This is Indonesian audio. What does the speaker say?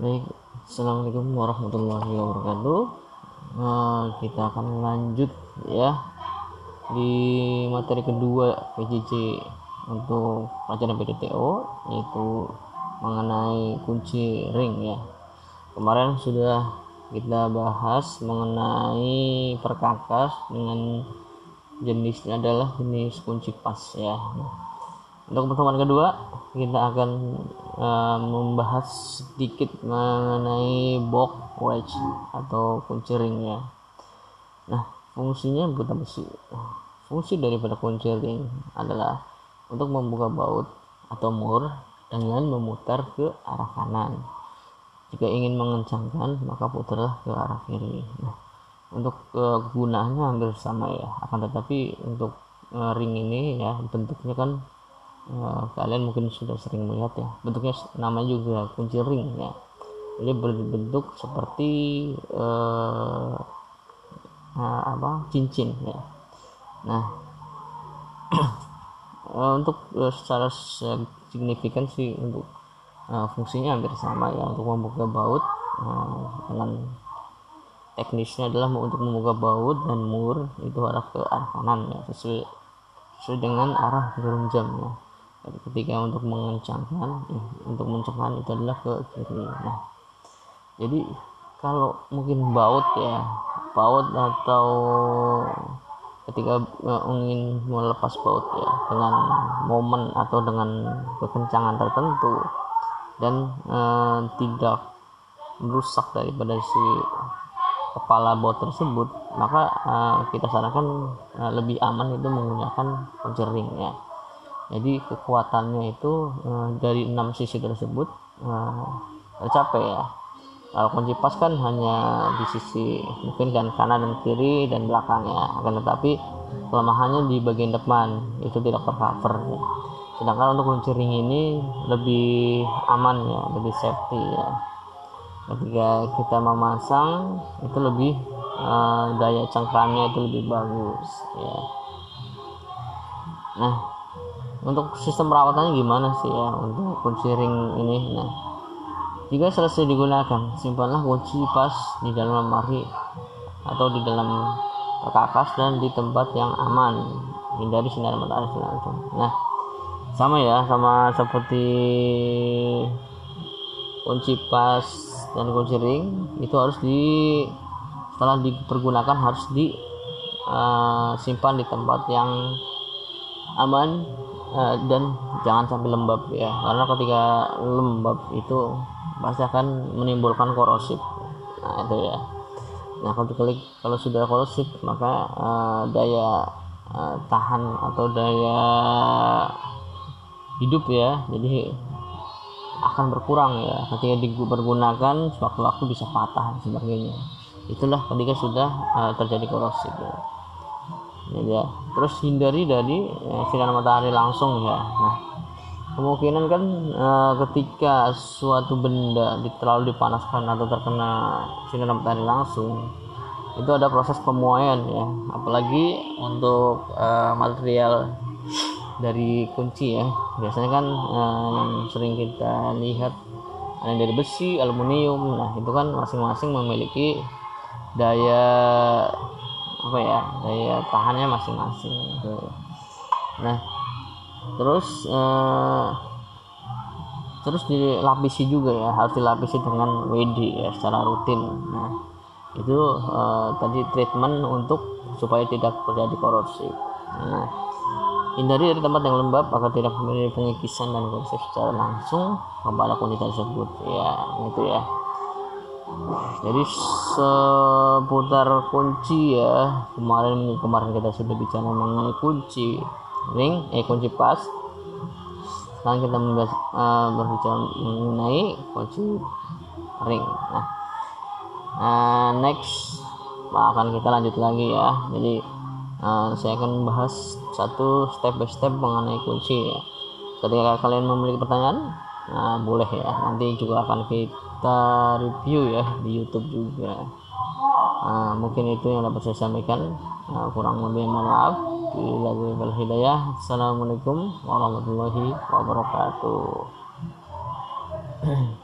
Baik, Assalamualaikum warahmatullahi wabarakatuh. Nah, kita akan lanjut ya di materi kedua PJJ untuk pelajaran PDTO yaitu mengenai kunci ring ya. Kemarin sudah kita bahas mengenai perkakas dengan jenisnya adalah jenis kunci pas ya. Nah, untuk pertemuan kedua kita akan uh, membahas sedikit mengenai box wedge atau kunci ring ya. Nah, fungsinya buat apa sih? Fungsi daripada kunci ring adalah untuk membuka baut atau mur dengan memutar ke arah kanan. Jika ingin mengencangkan, maka putarlah ke arah kiri. Nah, untuk kegunaannya hampir sama ya. Akan tetapi untuk uh, ring ini ya bentuknya kan kalian mungkin sudah sering melihat ya bentuknya namanya juga kunci ring ya. Jadi berbentuk seperti uh, uh, apa cincin ya. Nah uh, untuk uh, secara signifikan sih untuk uh, fungsinya hampir sama ya untuk membuka baut uh, dengan teknisnya adalah untuk membuka baut dan mur itu arah ke arah kanan ya sesuai sesuai dengan arah jarum jam ya ketika untuk mengencangkan untuk mencengkan itu adalah ke kiri. Nah jadi kalau mungkin baut ya baut atau ketika uh, ingin melepas baut ya dengan momen atau dengan kekencangan tertentu dan uh, tidak merusak daripada si kepala baut tersebut maka uh, kita sarankan uh, lebih aman itu menggunakan kunci ya jadi kekuatannya itu uh, dari enam sisi tersebut uh, tercapai ya. Kalau kunci pas kan hanya di sisi mungkin kan kanan dan kiri dan belakang ya. Akan tetapi kelemahannya di bagian depan itu tidak tercover ya. sedangkan untuk kunci ring ini lebih aman ya lebih safety ya. Ketika kita memasang itu lebih uh, daya cengkramnya itu lebih bagus ya. Nah untuk sistem perawatannya gimana sih ya? Untuk kunci ring ini nah. Jika selesai digunakan simpanlah kunci pas di dalam lemari atau di dalam perkakas dan di tempat yang aman. Hindari sinar matahari langsung. Nah sama ya sama seperti kunci pas dan kunci ring itu harus di setelah dipergunakan harus di uh, simpan di tempat yang aman uh, dan jangan sampai lembab ya. Karena ketika lembab itu pasti akan menimbulkan korosif. Nah itu ya. Nah kalau klik kalau sudah korosif maka uh, daya uh, tahan atau daya hidup ya. Jadi akan berkurang ya. Ketika dipergunakan sewaktu-waktu bisa patah dan sebagainya. Itulah ketika sudah uh, terjadi korosif ya ya terus hindari dari ya, sinar matahari langsung ya. Nah kemungkinan kan e, ketika suatu benda terlalu dipanaskan atau terkena sinar matahari langsung itu ada proses pemuaian ya. Apalagi untuk e, material dari kunci ya. Biasanya kan e, yang sering kita lihat ada dari besi aluminium. Nah itu kan masing-masing memiliki daya apa ya daya tahannya masing-masing. Nah terus eh, terus dilapisi juga ya harus dilapisi dengan WD ya secara rutin. Nah itu eh, tadi treatment untuk supaya tidak terjadi korosif nah hindari dari tempat yang lembab agar tidak memiliki pengikisan dan korosif secara langsung kepada kulit tersebut. Ya itu ya jadi seputar kunci ya kemarin kemarin kita sudah bicara mengenai kunci ring eh kunci pas. Sekarang kita membahas, uh, berbicara mengenai kunci ring. Nah uh, next akan kita lanjut lagi ya. Jadi uh, saya akan membahas satu step by step mengenai kunci ya. Ketika kalian memiliki pertanyaan nah, boleh ya. Nanti juga akan kita kita review ya di YouTube juga. Nah, mungkin itu yang dapat saya sampaikan. Nah, kurang lebih maaf. Bila hidayah assalamualaikum warahmatullahi wabarakatuh